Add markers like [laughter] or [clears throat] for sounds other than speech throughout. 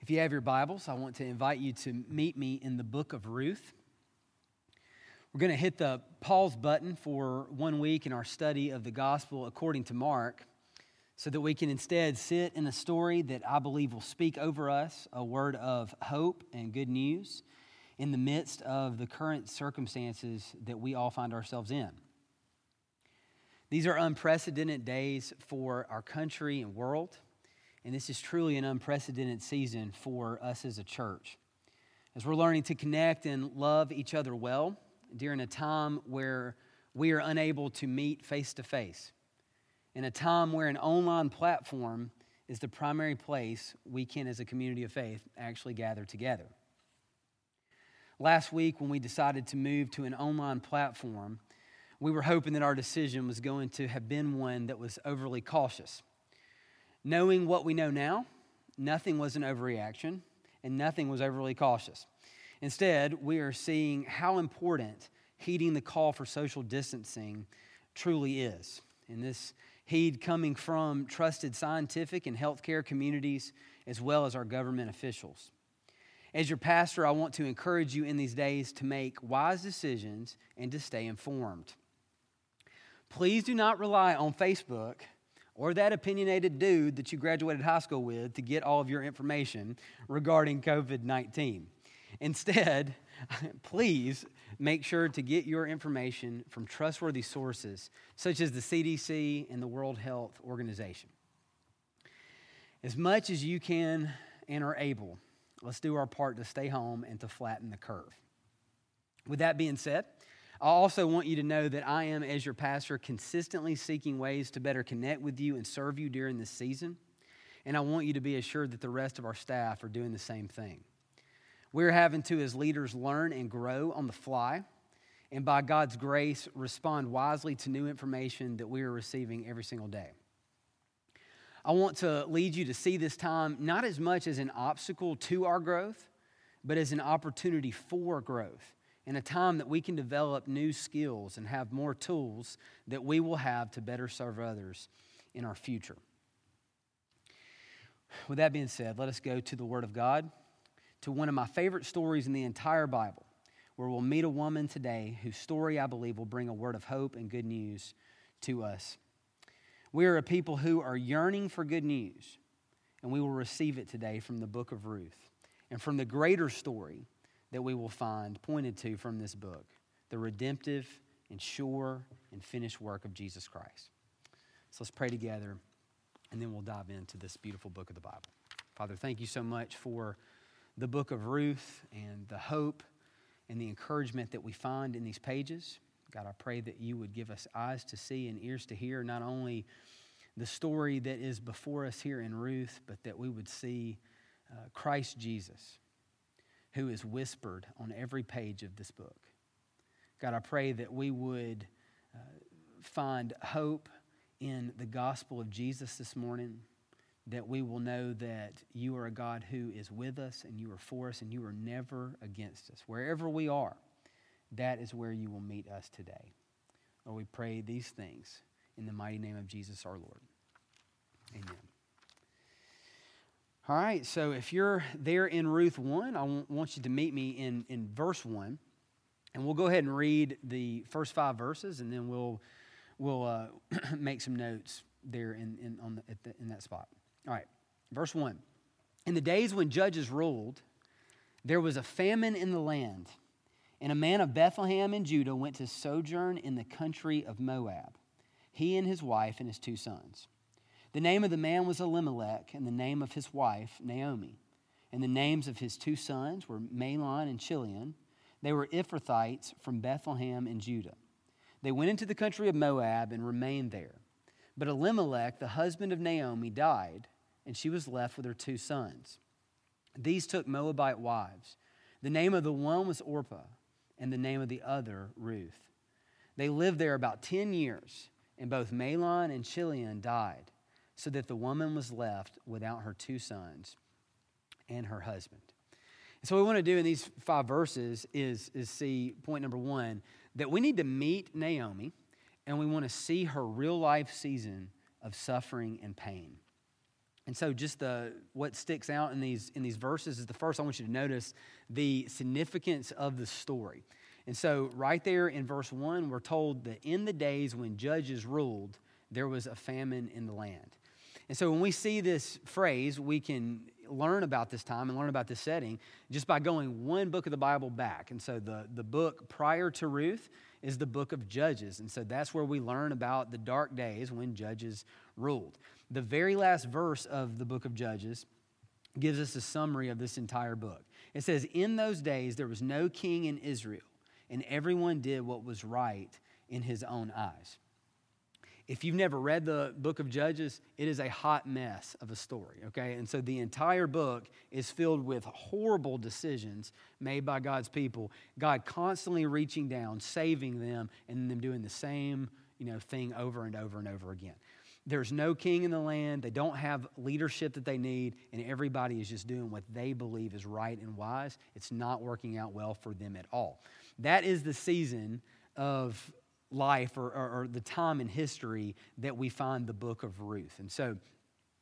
If you have your Bibles, I want to invite you to meet me in the book of Ruth. We're going to hit the pause button for one week in our study of the gospel according to Mark so that we can instead sit in a story that I believe will speak over us a word of hope and good news in the midst of the current circumstances that we all find ourselves in. These are unprecedented days for our country and world, and this is truly an unprecedented season for us as a church. As we're learning to connect and love each other well during a time where we are unable to meet face to face, in a time where an online platform is the primary place we can, as a community of faith, actually gather together. Last week, when we decided to move to an online platform, we were hoping that our decision was going to have been one that was overly cautious. Knowing what we know now, nothing was an overreaction and nothing was overly cautious. Instead, we are seeing how important heeding the call for social distancing truly is. And this heed coming from trusted scientific and healthcare communities as well as our government officials. As your pastor, I want to encourage you in these days to make wise decisions and to stay informed. Please do not rely on Facebook or that opinionated dude that you graduated high school with to get all of your information regarding COVID 19. Instead, [laughs] please make sure to get your information from trustworthy sources such as the CDC and the World Health Organization. As much as you can and are able, let's do our part to stay home and to flatten the curve. With that being said, I also want you to know that I am, as your pastor, consistently seeking ways to better connect with you and serve you during this season. And I want you to be assured that the rest of our staff are doing the same thing. We're having to, as leaders, learn and grow on the fly, and by God's grace, respond wisely to new information that we are receiving every single day. I want to lead you to see this time not as much as an obstacle to our growth, but as an opportunity for growth in a time that we can develop new skills and have more tools that we will have to better serve others in our future. With that being said, let us go to the Word of God, to one of my favorite stories in the entire Bible, where we'll meet a woman today whose story I believe will bring a word of hope and good news to us. We are a people who are yearning for good news, and we will receive it today from the book of Ruth and from the greater story that we will find pointed to from this book the redemptive and sure and finished work of Jesus Christ. So let's pray together, and then we'll dive into this beautiful book of the Bible. Father, thank you so much for the book of Ruth and the hope and the encouragement that we find in these pages. God, I pray that you would give us eyes to see and ears to hear not only the story that is before us here in Ruth, but that we would see uh, Christ Jesus who is whispered on every page of this book. God, I pray that we would uh, find hope in the gospel of Jesus this morning, that we will know that you are a God who is with us and you are for us and you are never against us. Wherever we are, that is where you will meet us today. Lord, we pray these things in the mighty name of Jesus our Lord. All right, so if you're there in Ruth 1, I want you to meet me in, in verse 1. And we'll go ahead and read the first five verses, and then we'll, we'll uh, [clears throat] make some notes there in, in, on the, the, in that spot. All right, verse 1. In the days when judges ruled, there was a famine in the land, and a man of Bethlehem in Judah went to sojourn in the country of Moab, he and his wife and his two sons. The name of the man was Elimelech, and the name of his wife, Naomi. And the names of his two sons were Mahlon and Chilion. They were Ephrathites from Bethlehem in Judah. They went into the country of Moab and remained there. But Elimelech, the husband of Naomi, died, and she was left with her two sons. These took Moabite wives. The name of the one was Orpah, and the name of the other Ruth. They lived there about 10 years, and both Mahlon and Chilion died so that the woman was left without her two sons and her husband. so, what we want to do in these five verses is, is see point number one that we need to meet Naomi and we want to see her real life season of suffering and pain. And so, just the, what sticks out in these, in these verses is the first, I want you to notice the significance of the story. And so, right there in verse 1, we're told that in the days when judges ruled, there was a famine in the land. And so, when we see this phrase, we can learn about this time and learn about this setting just by going one book of the Bible back. And so, the, the book prior to Ruth is the book of Judges. And so, that's where we learn about the dark days when judges ruled. The very last verse of the book of Judges gives us a summary of this entire book. It says, In those days there was no king in Israel, and everyone did what was right in his own eyes. If you've never read the book of Judges, it is a hot mess of a story, okay? And so the entire book is filled with horrible decisions made by God's people, God constantly reaching down, saving them, and them doing the same you know, thing over and over and over again. There's no king in the land. They don't have leadership that they need, and everybody is just doing what they believe is right and wise. It's not working out well for them at all. That is the season of life or, or, or the time in history that we find the book of Ruth. And so,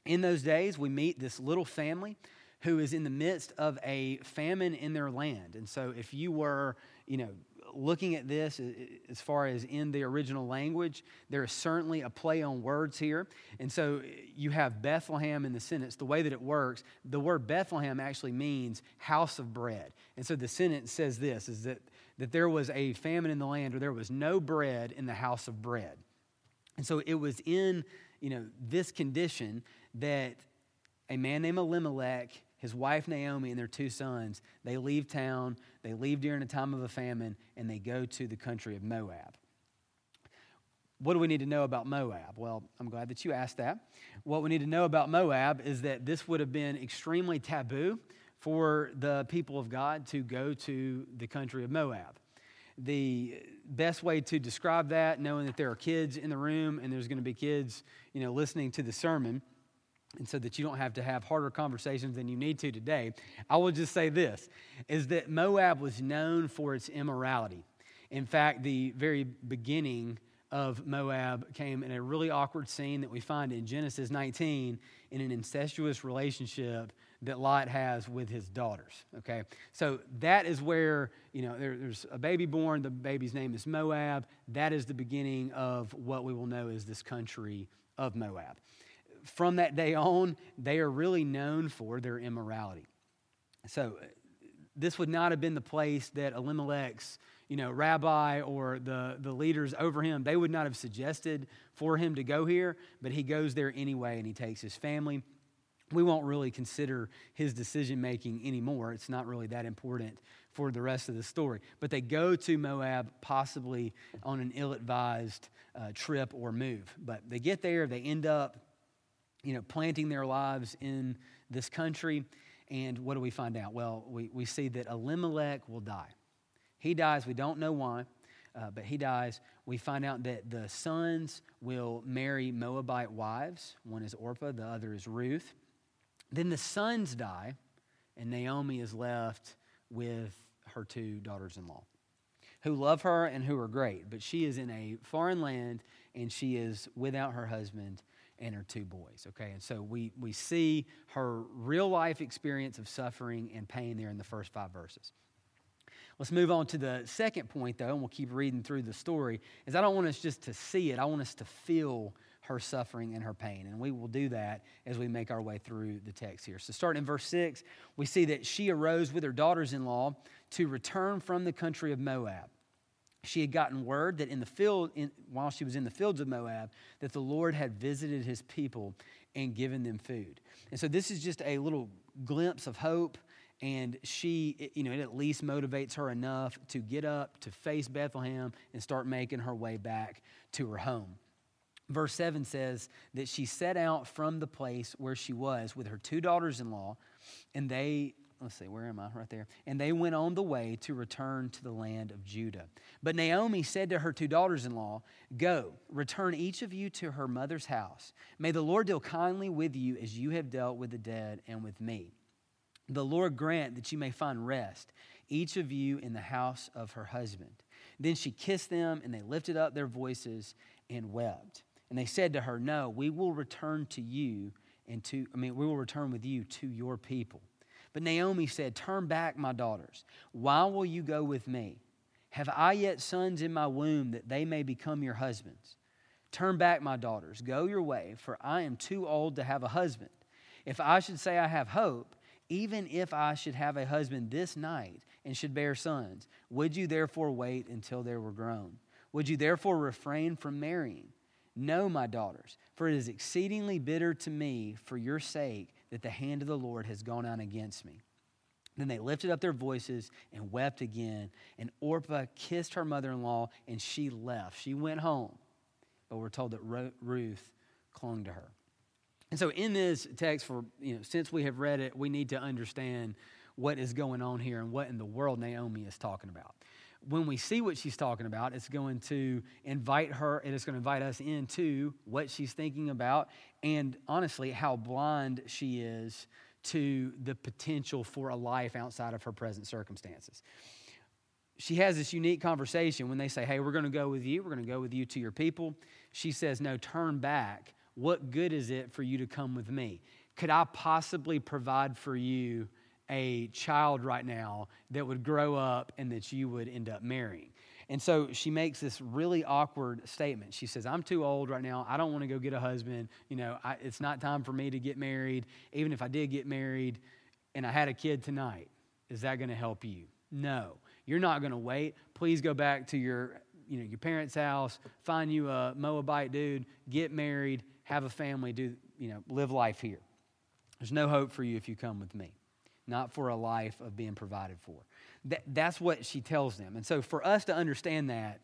in those days, we meet this little family who is in the midst of a famine in their land. And so, if you were, you know, looking at this as far as in the original language, there is certainly a play on words here. And so you have Bethlehem in the sentence. The way that it works, the word Bethlehem actually means house of bread. And so the sentence says this is that, that there was a famine in the land where there was no bread in the house of bread. And so it was in you know, this condition that a man named Elimelech his wife Naomi and their two sons, they leave town, they leave during a time of a famine, and they go to the country of Moab. What do we need to know about Moab? Well, I'm glad that you asked that. What we need to know about Moab is that this would have been extremely taboo for the people of God to go to the country of Moab. The best way to describe that, knowing that there are kids in the room and there's going to be kids, you know, listening to the sermon, and so that you don't have to have harder conversations than you need to today, I will just say this is that Moab was known for its immorality. In fact, the very beginning of Moab came in a really awkward scene that we find in Genesis 19 in an incestuous relationship that Lot has with his daughters. Okay, so that is where you know there, there's a baby born. The baby's name is Moab. That is the beginning of what we will know as this country of Moab from that day on, they are really known for their immorality. So, uh, this would not have been the place that Elimelech's you know, rabbi or the, the leaders over him, they would not have suggested for him to go here, but he goes there anyway and he takes his family. We won't really consider his decision making anymore. It's not really that important for the rest of the story. But they go to Moab, possibly on an ill advised uh, trip or move. But they get there, they end up you know, planting their lives in this country. And what do we find out? Well, we, we see that Elimelech will die. He dies, we don't know why, uh, but he dies. We find out that the sons will marry Moabite wives. One is Orpah, the other is Ruth. Then the sons die, and Naomi is left with her two daughters in law who love her and who are great, but she is in a foreign land and she is without her husband and her two boys. Okay, and so we, we see her real life experience of suffering and pain there in the first five verses. Let's move on to the second point, though, and we'll keep reading through the story. Is I don't want us just to see it, I want us to feel her suffering and her pain. And we will do that as we make our way through the text here. So, starting in verse 6, we see that she arose with her daughters in law to return from the country of Moab she had gotten word that in the field, in, while she was in the fields of Moab, that the Lord had visited his people and given them food. And so this is just a little glimpse of hope. And she, you know, it at least motivates her enough to get up, to face Bethlehem, and start making her way back to her home. Verse 7 says that she set out from the place where she was with her two daughters in law, and they let's see, where am I? Right there. And they went on the way to return to the land of Judah. But Naomi said to her two daughters in law, Go, return each of you to her mother's house. May the Lord deal kindly with you as you have dealt with the dead and with me. The Lord grant that you may find rest, each of you in the house of her husband. Then she kissed them, and they lifted up their voices and wept. And they said to her, No, we will return to you and to, I mean, we will return with you to your people. But Naomi said, Turn back, my daughters. Why will you go with me? Have I yet sons in my womb that they may become your husbands? Turn back, my daughters. Go your way, for I am too old to have a husband. If I should say I have hope, even if I should have a husband this night and should bear sons, would you therefore wait until they were grown? Would you therefore refrain from marrying? No, my daughters, for it is exceedingly bitter to me for your sake that the hand of the Lord has gone out against me. Then they lifted up their voices and wept again. And Orpah kissed her mother in law and she left. She went home. But we're told that Ruth clung to her. And so, in this text, for you know, since we have read it, we need to understand what is going on here and what in the world Naomi is talking about when we see what she's talking about, it's going to invite her and it's going to invite us into what she's thinking about and honestly, how blind she is to the potential for a life outside of her present circumstances. She has this unique conversation when they say, Hey, we're going to go with you. We're going to go with you to your people. She says, No, turn back. What good is it for you to come with me? Could I possibly provide for you a child right now that would grow up and that you would end up marrying. And so she makes this really awkward statement. She says, I'm too old right now. I don't want to go get a husband. You know, I, it's not time for me to get married. Even if I did get married and I had a kid tonight, is that going to help you? No. You're not going to wait. Please go back to your, you know, your parents' house, find you a Moabite dude, get married, have a family, do, you know, live life here. There's no hope for you if you come with me not for a life of being provided for. That, that's what she tells them. And so, for us to understand that,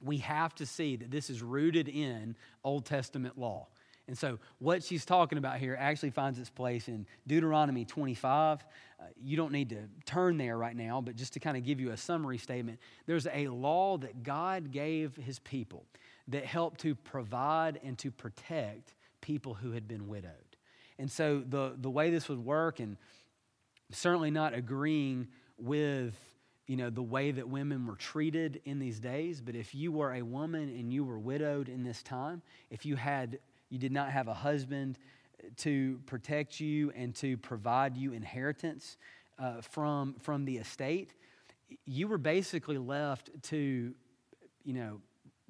we have to see that this is rooted in Old Testament law. And so, what she's talking about here actually finds its place in Deuteronomy 25. Uh, you don't need to turn there right now, but just to kind of give you a summary statement, there's a law that God gave his people that helped to provide and to protect people who had been widowed. And so, the, the way this would work, and certainly not agreeing with you know the way that women were treated in these days but if you were a woman and you were widowed in this time if you had you did not have a husband to protect you and to provide you inheritance uh, from from the estate you were basically left to you know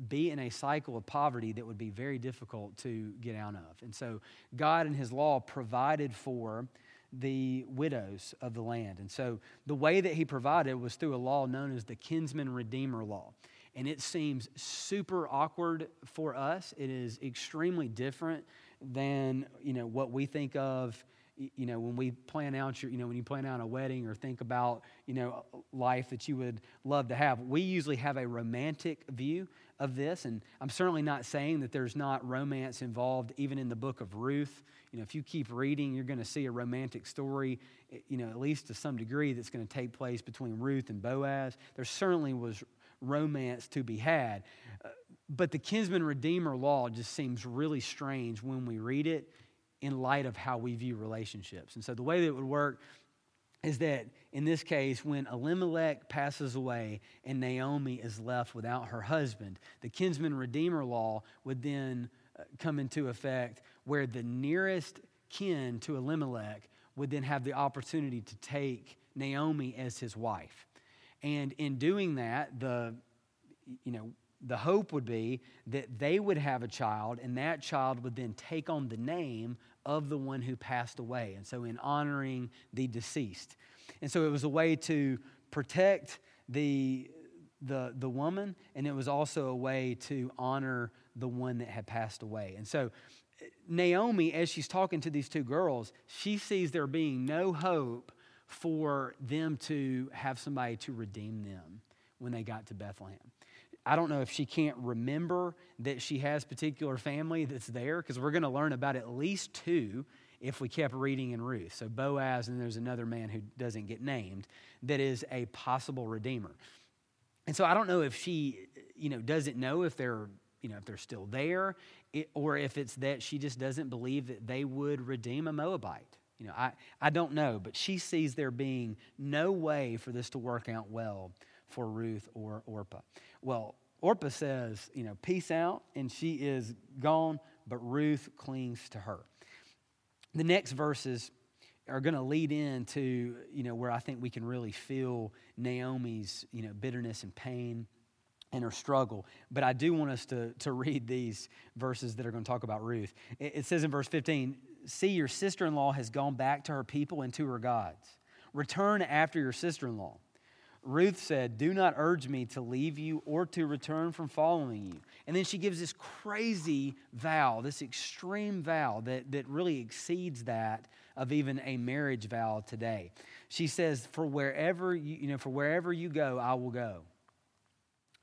be in a cycle of poverty that would be very difficult to get out of. And so god and his law provided for the widows of the land. And so the way that he provided was through a law known as the kinsman redeemer law. And it seems super awkward for us. It is extremely different than, you know, what we think of you know, when we plan out your, you know, when you plan out a wedding or think about, you know, life that you would love to have, we usually have a romantic view of this. And I'm certainly not saying that there's not romance involved, even in the book of Ruth. You know, if you keep reading, you're going to see a romantic story, you know, at least to some degree, that's going to take place between Ruth and Boaz. There certainly was romance to be had. Uh, but the kinsman redeemer law just seems really strange when we read it in light of how we view relationships. And so the way that it would work is that in this case, when Elimelech passes away and Naomi is left without her husband, the kinsman redeemer law would then uh, come into effect where the nearest kin to Elimelech would then have the opportunity to take Naomi as his wife. And in doing that, the you know, the hope would be that they would have a child, and that child would then take on the name of the one who passed away. And so, in honoring the deceased. And so, it was a way to protect the, the, the woman, and it was also a way to honor the one that had passed away. And so, Naomi, as she's talking to these two girls, she sees there being no hope for them to have somebody to redeem them when they got to Bethlehem. I don't know if she can't remember that she has particular family that's there, because we're going to learn about at least two if we kept reading in Ruth. So Boaz, and there's another man who doesn't get named, that is a possible redeemer. And so I don't know if she, you know, doesn't know if they're, you know, if they're still there, or if it's that she just doesn't believe that they would redeem a Moabite. You know, I, I don't know, but she sees there being no way for this to work out well for Ruth or Orpah. Well, Orpah says, you know, peace out, and she is gone, but Ruth clings to her. The next verses are going to lead into you know where I think we can really feel Naomi's you know bitterness and pain and her struggle. But I do want us to, to read these verses that are going to talk about Ruth. It, it says in verse 15, See, your sister in law has gone back to her people and to her gods. Return after your sister in law. Ruth said, Do not urge me to leave you or to return from following you. And then she gives this crazy vow, this extreme vow that, that really exceeds that of even a marriage vow today. She says, For wherever you, you know, for wherever you go, I will go.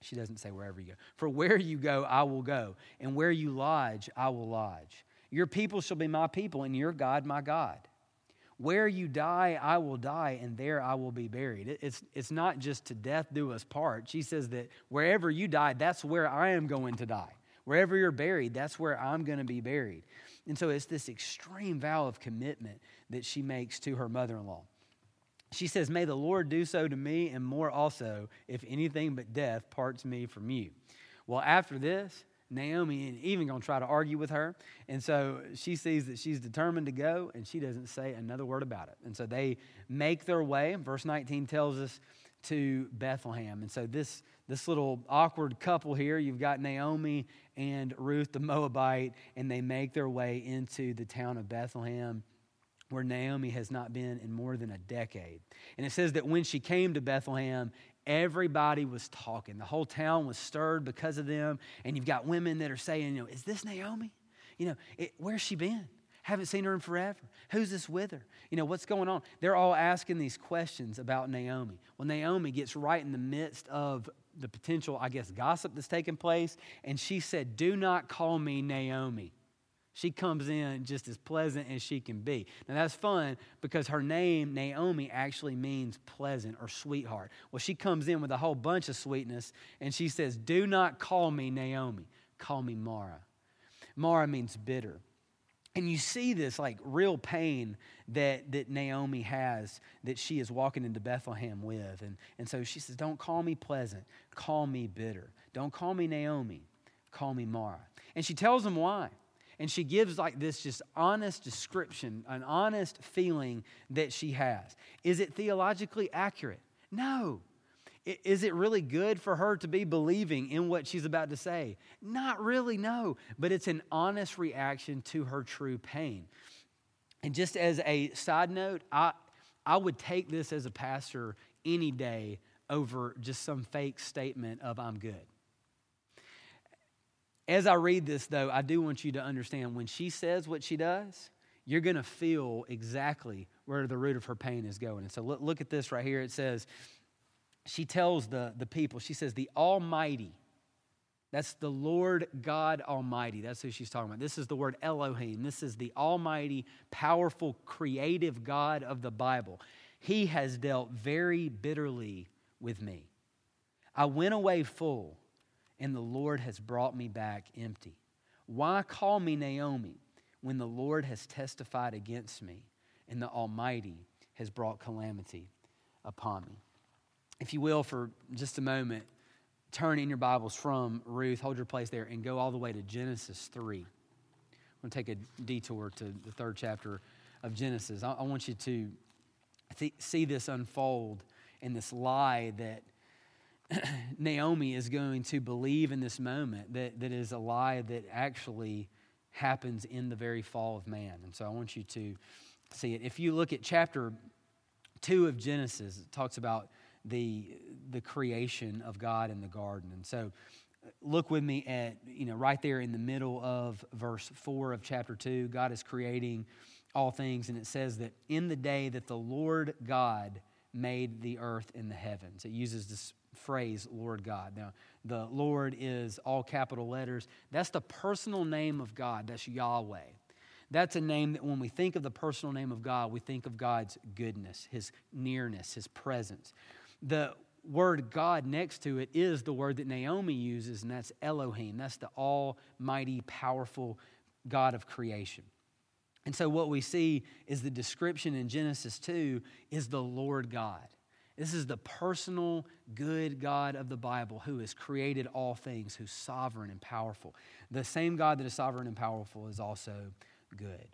She doesn't say wherever you go. For where you go, I will go, and where you lodge, I will lodge. Your people shall be my people, and your God my God. Where you die, I will die, and there I will be buried. It's, it's not just to death do us part. She says that wherever you die, that's where I am going to die. Wherever you're buried, that's where I'm going to be buried. And so it's this extreme vow of commitment that she makes to her mother in law. She says, May the Lord do so to me and more also, if anything but death parts me from you. Well, after this, Naomi ain't even going to try to argue with her. And so she sees that she's determined to go, and she doesn't say another word about it. And so they make their way. Verse 19 tells us to Bethlehem. And so this, this little awkward couple here, you've got Naomi and Ruth the Moabite, and they make their way into the town of Bethlehem where Naomi has not been in more than a decade. And it says that when she came to Bethlehem, everybody was talking. The whole town was stirred because of them. And you've got women that are saying, you know, is this Naomi? You know, it, where's she been? Haven't seen her in forever. Who's this with her? You know, what's going on? They're all asking these questions about Naomi. Well, Naomi gets right in the midst of the potential, I guess, gossip that's taking place. And she said, Do not call me Naomi. She comes in just as pleasant as she can be. Now that's fun because her name, Naomi, actually means pleasant or sweetheart. Well, she comes in with a whole bunch of sweetness and she says, Do not call me Naomi, call me Mara. Mara means bitter. And you see this like real pain that, that Naomi has that she is walking into Bethlehem with. And, and so she says, Don't call me pleasant, call me bitter. Don't call me Naomi, call me Mara. And she tells him why. And she gives like this just honest description, an honest feeling that she has. Is it theologically accurate? No. Is it really good for her to be believing in what she's about to say? Not really, no. But it's an honest reaction to her true pain. And just as a side note, I, I would take this as a pastor any day over just some fake statement of I'm good. As I read this, though, I do want you to understand when she says what she does, you're going to feel exactly where the root of her pain is going. And so look, look at this right here. It says, she tells the, the people, she says, the Almighty. That's the Lord God Almighty. That's who she's talking about. This is the word Elohim. This is the Almighty, powerful, creative God of the Bible. He has dealt very bitterly with me. I went away full and the Lord has brought me back empty. Why call me Naomi when the Lord has testified against me and the Almighty has brought calamity upon me? If you will, for just a moment, turn in your Bibles from Ruth, hold your place there, and go all the way to Genesis 3. I'm going to take a detour to the third chapter of Genesis. I, I want you to th- see this unfold and this lie that [clears throat] Naomi is going to believe in this moment that, that is a lie that actually happens in the very fall of man. And so I want you to see it. If you look at chapter 2 of Genesis, it talks about the, the creation of God in the garden. And so uh, look with me at, you know, right there in the middle of verse 4 of chapter 2, God is creating all things. And it says that in the day that the Lord God made the earth and the heavens, it uses this phrase, Lord God. Now, the Lord is all capital letters. That's the personal name of God. That's Yahweh. That's a name that when we think of the personal name of God, we think of God's goodness, His nearness, His presence. The word God next to it is the word that Naomi uses, and that's Elohim. That's the almighty, powerful God of creation. And so, what we see is the description in Genesis 2 is the Lord God. This is the personal, good God of the Bible who has created all things, who's sovereign and powerful. The same God that is sovereign and powerful is also good.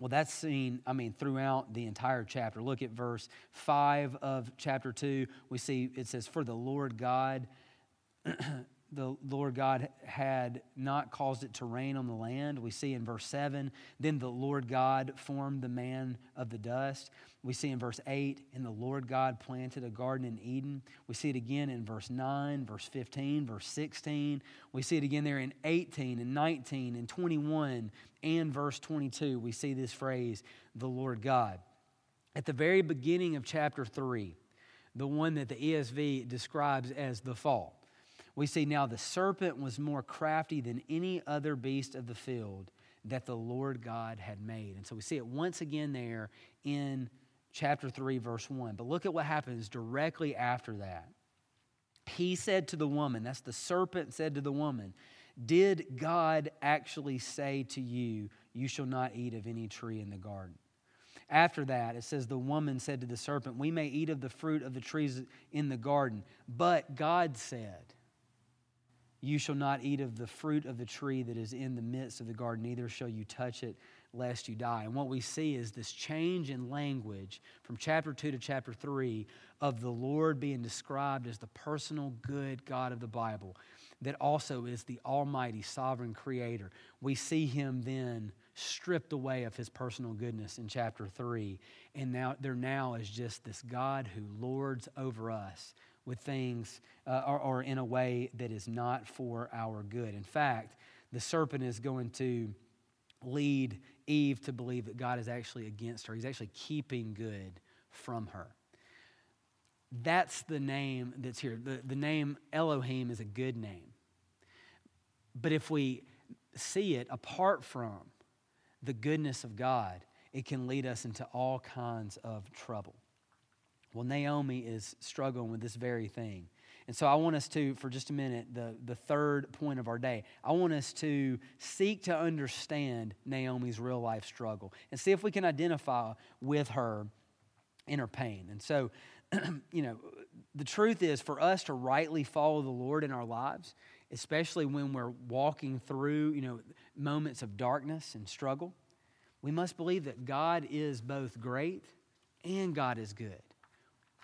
Well, that's seen, I mean, throughout the entire chapter. Look at verse 5 of chapter 2. We see it says, For the Lord God [clears throat] the Lord God had not caused it to rain on the land. We see in verse 7, then the Lord God formed the man of the dust. We see in verse 8, and the Lord God planted a garden in Eden. We see it again in verse 9, verse 15, verse 16. We see it again there in 18 and 19 and 21 and verse 22. We see this phrase, the Lord God. At the very beginning of chapter 3, the one that the ESV describes as the fall we see now the serpent was more crafty than any other beast of the field that the Lord God had made. And so we see it once again there in chapter 3, verse 1. But look at what happens directly after that. He said to the woman, that's the serpent said to the woman, Did God actually say to you, You shall not eat of any tree in the garden? After that, it says, The woman said to the serpent, We may eat of the fruit of the trees in the garden, but God said, you shall not eat of the fruit of the tree that is in the midst of the garden, neither shall you touch it, lest you die. And what we see is this change in language from chapter 2 to chapter 3 of the Lord being described as the personal good God of the Bible, that also is the almighty sovereign creator. We see him then stripped away of his personal goodness in chapter 3. And now there now is just this God who lords over us with things uh, or, or in a way that is not for our good. In fact, the serpent is going to lead Eve to believe that God is actually against her. He's actually keeping good from her. That's the name that's here. The, the name Elohim is a good name. But if we see it apart from the goodness of God, it can lead us into all kinds of trouble. Well, Naomi is struggling with this very thing. And so I want us to, for just a minute, the, the third point of our day, I want us to seek to understand Naomi's real life struggle and see if we can identify with her in her pain. And so, [clears throat] you know, the truth is for us to rightly follow the Lord in our lives, especially when we're walking through, you know, moments of darkness and struggle, we must believe that God is both great and God is good.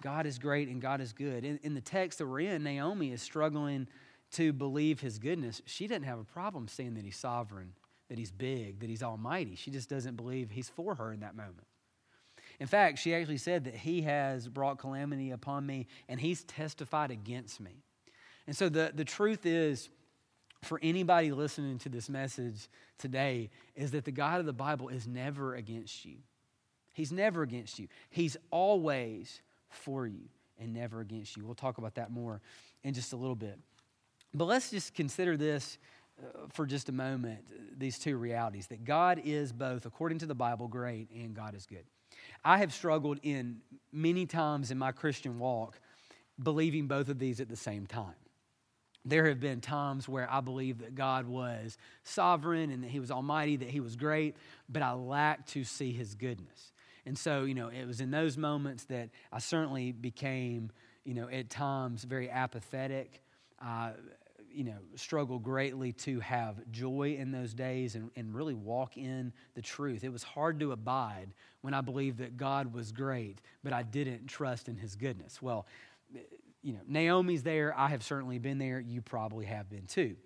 God is great and God is good. In, in, the text that we're in, Naomi is struggling to believe his goodness. She doesn't have a problem saying that he's sovereign, that he's big, that he's almighty. She just doesn't believe he's for her in that moment. In fact, she actually said that he has brought calamity upon me and he's testified against me. And so the, the truth is, for anybody listening to this message today, is that the God of the Bible is never against you. He's never against you. He's always for you and never against you. We'll talk about that more in just a little bit. But let's just consider this uh, for just a moment these two realities that God is both, according to the Bible, great and God is good. I have struggled in many times in my Christian walk believing both of these at the same time. There have been times where I believe that God was sovereign and that He was almighty, that He was great, but I lacked to see His goodness. And so, you know, it was in those moments that I certainly became, you know, at times very apathetic. Uh, you know, struggle greatly to have joy in those days and, and really walk in the truth. It was hard to abide when I believed that God was great, but I didn't trust in his goodness. Well, you know, Naomi's there. I have certainly been there. You probably have been too.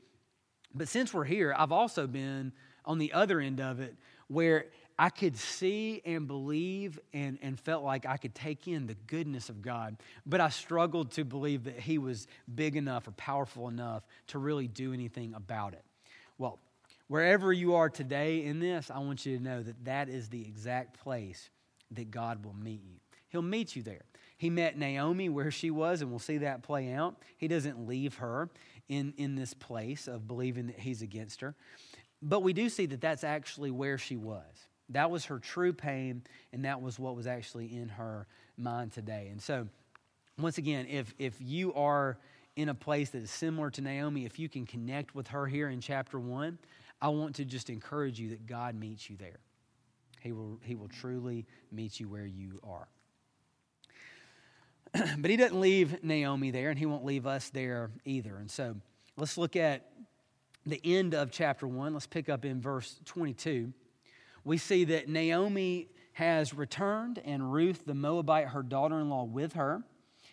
But since we're here, I've also been on the other end of it where I could see and believe and, and felt like I could take in the goodness of God, but I struggled to believe that He was big enough or powerful enough to really do anything about it. Well, wherever you are today in this, I want you to know that that is the exact place that God will meet you. He'll meet you there. He met Naomi where she was, and we'll see that play out. He doesn't leave her in, in this place of believing that He's against her. But we do see that that's actually where she was. That was her true pain, and that was what was actually in her mind today. And so, once again, if, if you are in a place that is similar to Naomi, if you can connect with her here in chapter one, I want to just encourage you that God meets you there. He will, he will truly meet you where you are. [clears throat] but he doesn't leave Naomi there, and he won't leave us there either. And so let's look at the end of chapter 1. Let's pick up in verse 22. We see that Naomi has returned, and Ruth the Moabite, her daughter in law, with her.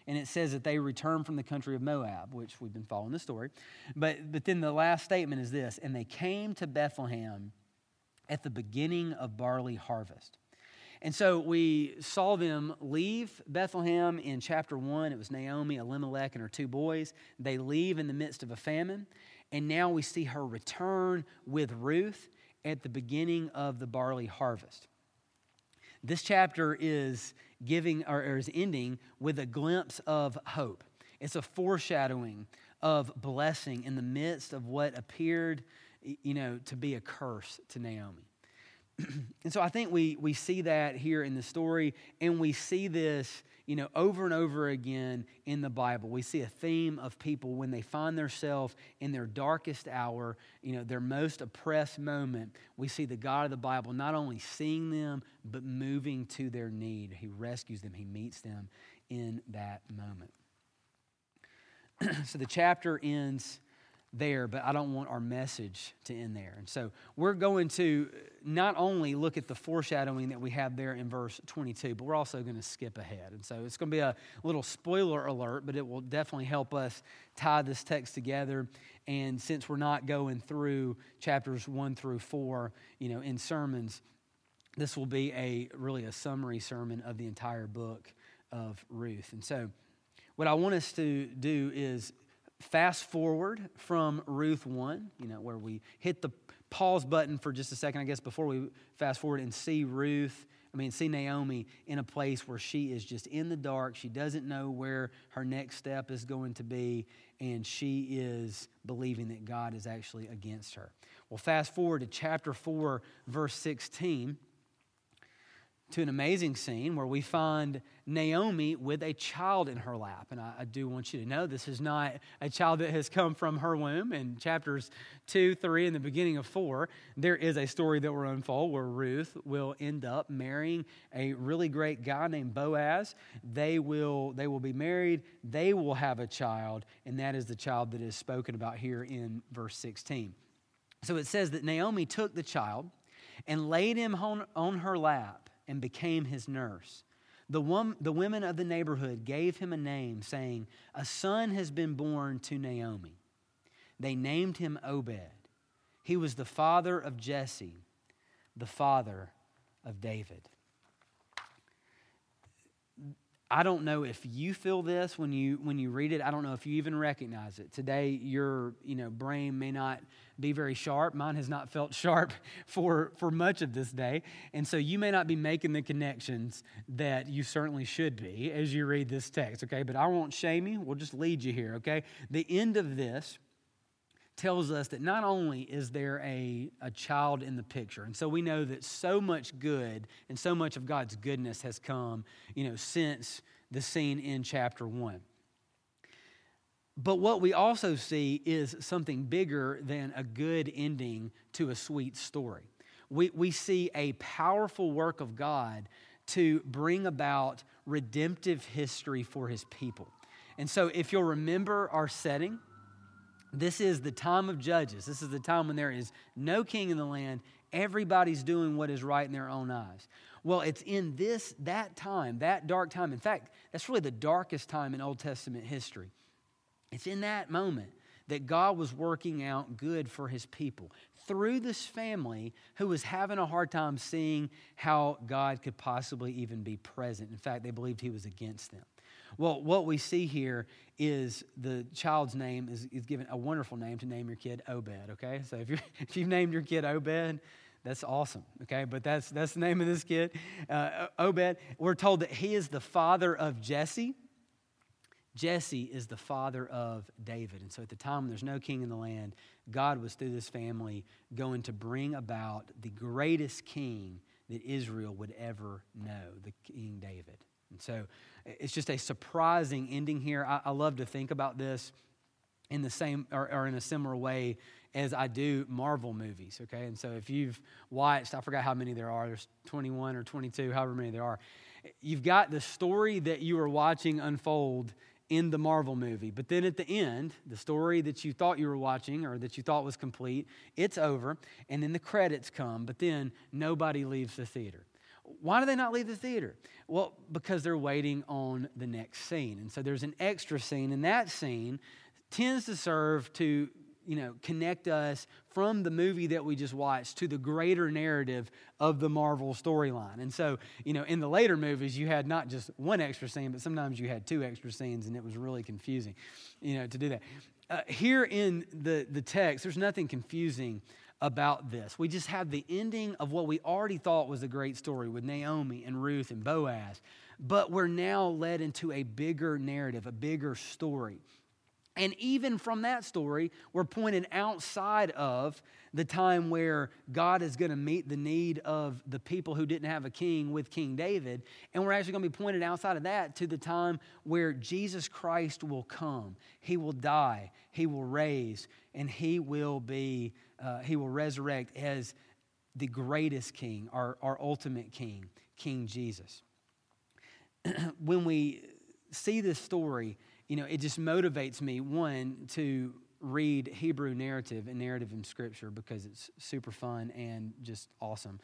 And it says that they returned from the country of Moab, which we've been following the story. But, but then the last statement is this and they came to Bethlehem at the beginning of barley harvest. And so we saw them leave Bethlehem in chapter one. It was Naomi, Elimelech, and her two boys. They leave in the midst of a famine. And now we see her return with Ruth at the beginning of the barley harvest. This chapter is giving or is ending with a glimpse of hope. It's a foreshadowing of blessing in the midst of what appeared, you know, to be a curse to Naomi. [clears throat] and so I think we, we see that here in the story, and we see this you know, over and over again in the Bible, we see a theme of people when they find themselves in their darkest hour, you know, their most oppressed moment. We see the God of the Bible not only seeing them, but moving to their need. He rescues them, He meets them in that moment. [clears throat] so the chapter ends there, but I don't want our message to end there. And so we're going to not only look at the foreshadowing that we have there in verse 22, but we're also going to skip ahead. And so it's going to be a little spoiler alert, but it will definitely help us tie this text together. And since we're not going through chapters 1 through 4, you know, in sermons, this will be a really a summary sermon of the entire book of Ruth. And so what I want us to do is fast forward from Ruth 1, you know, where we hit the pause button for just a second, I guess, before we fast forward and see Ruth, I mean, see Naomi in a place where she is just in the dark. She doesn't know where her next step is going to be, and she is believing that God is actually against her. Well, fast forward to chapter 4, verse 16 to an amazing scene where we find Naomi with a child in her lap. And I, I, do want you to know this is not a child that has come from her womb. In chapters 2, 3, and the beginning of 4, there is a story that will unfold where Ruth will end up marrying a really great guy named Boaz. They will, they will be married, they will have a child, and that is the child that is spoken about here in verse 16. So it says that Naomi took the child and laid him on, on her lap and became his nurse. The, wom- the women of the neighborhood gave him a name, saying, A son has been born to Naomi. They named him Obed. He was the father of Jesse, the father of David. I don't know if you feel this when you when you read it. I don't know if you even recognize it. Today your, you know, brain may not be very sharp. Mine has not felt [laughs] sharp for for much of this day. And so you may not be making the connections that you certainly should be as you read this text, okay? But I won't shame you. We'll just lead you here, okay? The end of this tells us that not only is there a, a child in the picture, and so we know that so much good and so much of God's goodness has come, you know, since the scene in chapter one. But what we also see is something bigger than a good ending to a sweet story. We, we see a powerful work of God to bring about redemptive history for his people. And so, if you'll remember our setting, this is the time of judges. This is the time when there is no king in the land. Everybody's doing what is right in their own eyes. Well, it's in this that time, that dark time. In fact, that's really the darkest time in Old Testament history. It's in that moment that God was working out good for his people through this family who was having a hard time seeing how God could possibly even be present. In fact, they believed he was against them. Well, what we see here is the child's name is, is given a wonderful name to name your kid Obed, okay? So if, you [laughs] if you've named your kid Obed, that's awesome, okay? But that's, that's the name of this kid, uh, Obed. We're told that he is the father of Jesse. Jesse is the father of David. And so at the time there's no king in the land, God was through this family going to bring about the greatest king that Israel would ever know, the King David. And so it's just a surprising ending here. I, I love to think about this in the same or, or, in a similar way as I do Marvel movies, okay? And so if you've watched, I forgot how many there are, there's 21 or 22, however many there are. You've got the story that you are watching unfold in the Marvel movie. But then at the end, the story that you thought you were watching or that you thought was complete, it's over, and then the credits come, but then nobody leaves the theater. Why do they not leave the theater? Well, because they're waiting on the next scene. And so there's an extra scene, and that scene tends to serve to you know, connect us from the movie that we just watched to the greater narrative of the Marvel storyline. And so, you know, in the later movies, you had not just one extra scene, but sometimes you had two extra scenes, and it was really confusing, you know, to do that. Uh, here in the, the text, there's nothing confusing about this. We just have the ending of what we already thought was a great story with Naomi and Ruth and Boaz, but we're now led into a bigger narrative, a bigger story. And even from that story, we're pointed outside of the time where God is going to meet the need of the people who didn't have a king with King David. And we're actually going to be pointed outside of that to the time where Jesus Christ will come. He will die, He will raise, and He will be, uh, He will resurrect as the greatest king, our, our ultimate king, King Jesus. [clears throat] when we see this story, you know, it just motivates me, one, to read Hebrew narrative and narrative in Scripture because it's super fun and just awesome.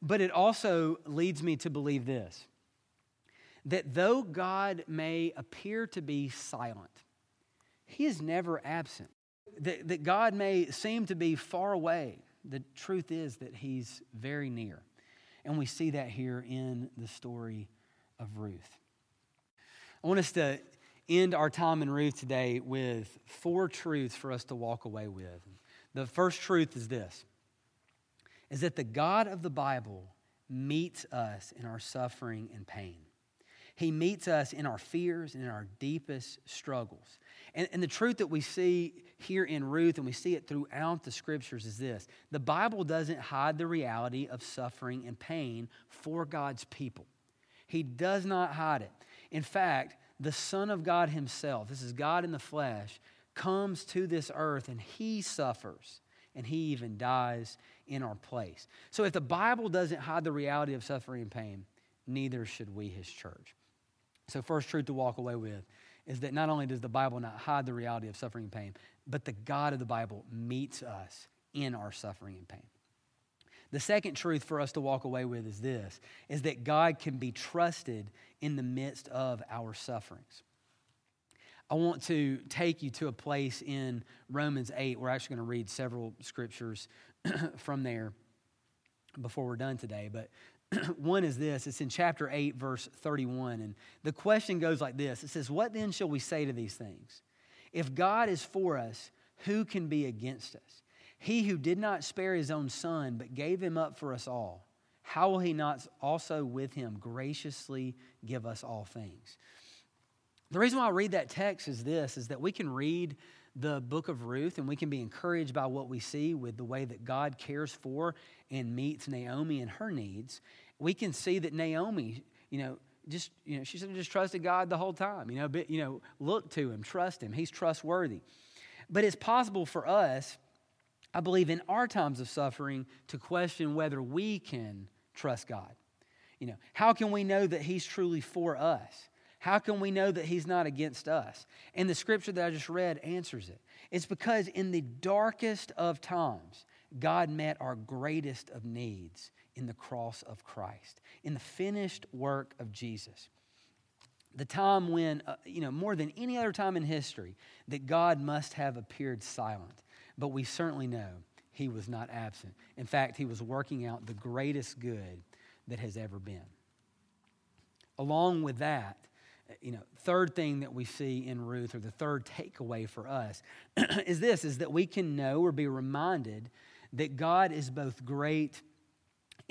But it also leads me to believe this that though God may appear to be silent, He is never absent. That, that God may seem to be far away, the truth is that He's very near. And we see that here in the story of Ruth. I want us to end our time in Ruth today with four truths for us to walk away with. The first truth is this is that the God of the Bible meets us in our suffering and pain. He meets us in our fears and in our deepest struggles. And, and the truth that we see here in Ruth, and we see it throughout the scriptures, is this the Bible doesn't hide the reality of suffering and pain for God's people. He does not hide it. In fact, the Son of God Himself, this is God in the flesh, comes to this earth and He suffers and He even dies in our place. So if the Bible doesn't hide the reality of suffering and pain, neither should we, His church. So, first truth to walk away with is that not only does the Bible not hide the reality of suffering and pain, but the God of the Bible meets us in our suffering and pain. The second truth for us to walk away with is this is that God can be trusted in the midst of our sufferings. I want to take you to a place in Romans 8. We're actually going to read several scriptures [clears throat] from there before we're done today. But [clears throat] one is this it's in chapter 8, verse 31. And the question goes like this It says, What then shall we say to these things? If God is for us, who can be against us? He who did not spare his own son, but gave him up for us all, how will he not also with him graciously give us all things? The reason why I read that text is this is that we can read the book of Ruth and we can be encouraged by what we see with the way that God cares for and meets Naomi and her needs. We can see that Naomi, you know, just you know, she should have just trusted God the whole time. You know, but, you know, look to him, trust him. He's trustworthy. But it's possible for us I believe in our times of suffering to question whether we can trust God. You know, how can we know that He's truly for us? How can we know that He's not against us? And the scripture that I just read answers it. It's because in the darkest of times, God met our greatest of needs in the cross of Christ, in the finished work of Jesus. The time when, uh, you know, more than any other time in history, that God must have appeared silent but we certainly know he was not absent. In fact, he was working out the greatest good that has ever been. Along with that, you know, third thing that we see in Ruth, or the third takeaway for us, [clears throat] is this is that we can know or be reminded that God is both great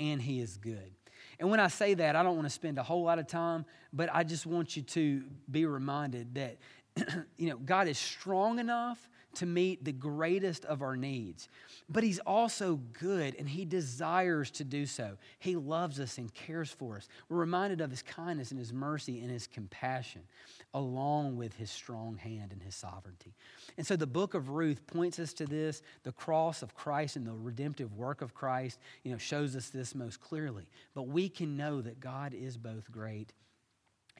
and he is good. And when I say that, I don't want to spend a whole lot of time, but I just want you to be reminded that [clears throat] you know, God is strong enough to meet the greatest of our needs. But He's also good and He desires to do so. He loves us and cares for us. We're reminded of His kindness and His mercy and His compassion, along with His strong hand and His sovereignty. And so the book of Ruth points us to this. The cross of Christ and the redemptive work of Christ you know, shows us this most clearly. But we can know that God is both great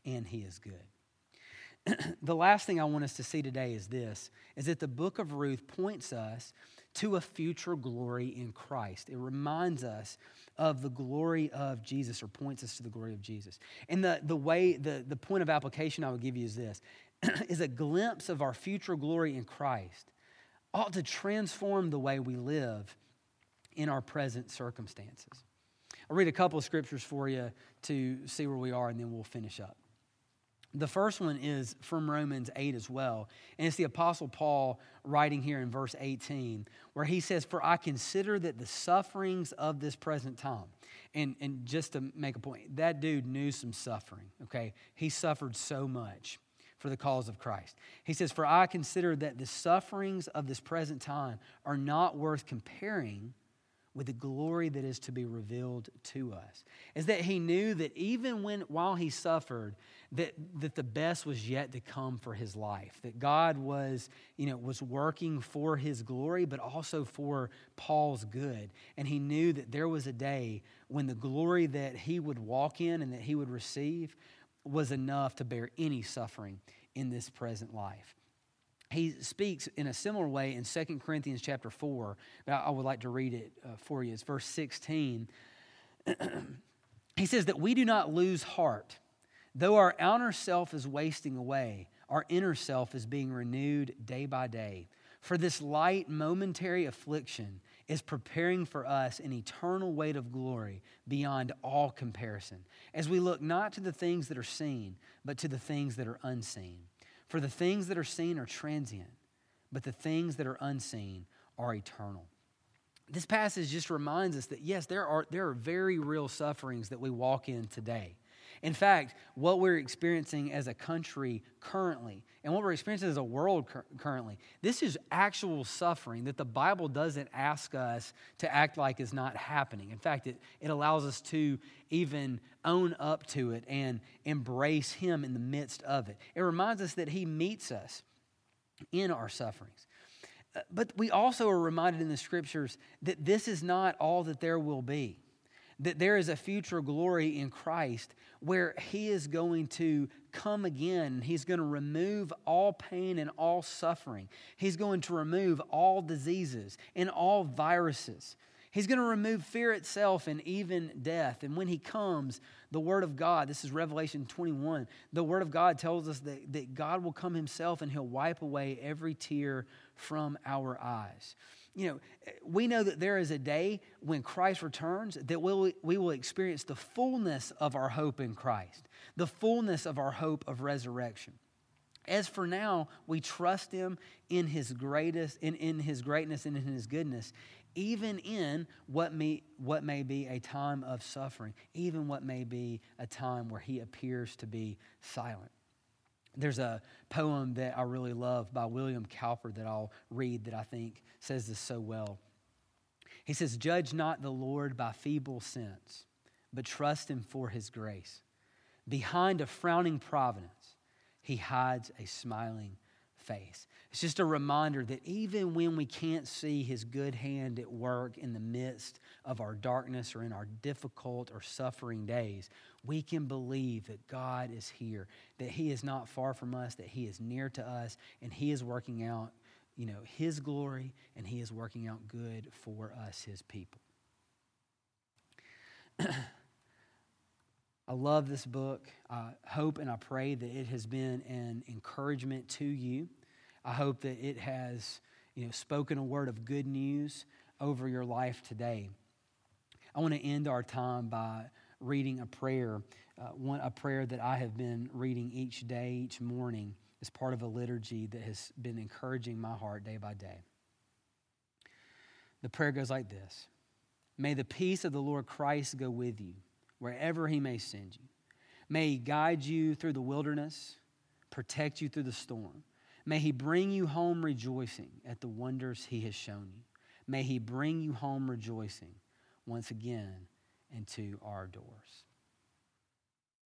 and He is good. [clears throat] the last thing I want us to see today is this is that the book of Ruth points us to a future glory in Christ. It reminds us of the glory of Jesus or points us to the glory of Jesus. And the, the way, the, the point of application I would give you is this [clears throat] is a glimpse of our future glory in Christ ought to transform the way we live in our present circumstances. I'll read a couple of scriptures for you to see where we are, and then we'll finish up. The first one is from Romans 8 as well. And it's the Apostle Paul writing here in verse 18, where he says, For I consider that the sufferings of this present time, and, and just to make a point, that dude knew some suffering, okay? He suffered so much for the cause of Christ. He says, For I consider that the sufferings of this present time are not worth comparing with the glory that is to be revealed to us. Is that he knew that even when while he suffered, that, that the best was yet to come for his life. That God was, you know, was working for his glory, but also for Paul's good. And he knew that there was a day when the glory that he would walk in and that he would receive was enough to bear any suffering in this present life he speaks in a similar way in 2 Corinthians chapter 4. I would like to read it uh, for you. It's verse 16. [clears throat] he says that we do not lose heart. Though our outer self is wasting away, our inner self is being renewed day by day. For this light, momentary affliction is preparing for us an eternal weight of glory beyond all comparison, as we look not to the things that are seen, but to the things that are unseen. For the things that are seen are transient, but the things that are unseen are eternal. This passage just reminds us that yes, there are, there are very real sufferings that we walk in today. In fact, what we're experiencing as a country currently, and what we're experiencing as a world currently, this is actual suffering that the Bible doesn't ask us to act like is not happening. In fact, it, it allows us to even own up to it and embrace Him in the midst of it. It reminds us that He meets us in our sufferings. Uh, but we also are reminded in the scriptures that this is not all that there will be that there is a future glory in Christ where He is going to come again. He's going to remove all pain and all suffering. He's going to remove all diseases and all viruses. He's going to remove fear itself and even death. And when He comes, the Word of God, this is Revelation 21, the Word of God tells us that, that God will come Himself and He'll wipe away every tear from our eyes you know, we know that there is a day when Christ returns that we'll, we will experience the fullness of our hope in Christ, the fullness of our hope of resurrection. As for now, we trust him in his greatest, in, in his greatness and in his goodness, even in what may, what may be a time of suffering, even what may be a time where he appears to be silent. There's a poem that I really love by William Cowper that I'll read that I think says this so well. He says, Judge not the Lord by feeble sense, but trust him for his grace. Behind a frowning providence, he hides a smiling face. It's just a reminder that even when we can't see his good hand at work in the midst of our darkness or in our difficult or suffering days, we can believe that God is here, that he is not far from us, that he is near to us, and he is working out, you know, his glory and he is working out good for us, his people. [clears throat] I love this book. I hope and I pray that it has been an encouragement to you. I hope that it has you know, spoken a word of good news over your life today. I want to end our time by reading a prayer, uh, one, a prayer that I have been reading each day, each morning, as part of a liturgy that has been encouraging my heart day by day. The prayer goes like this May the peace of the Lord Christ go with you wherever he may send you. May he guide you through the wilderness, protect you through the storm. May he bring you home rejoicing at the wonders he has shown you. May he bring you home rejoicing once again into our doors.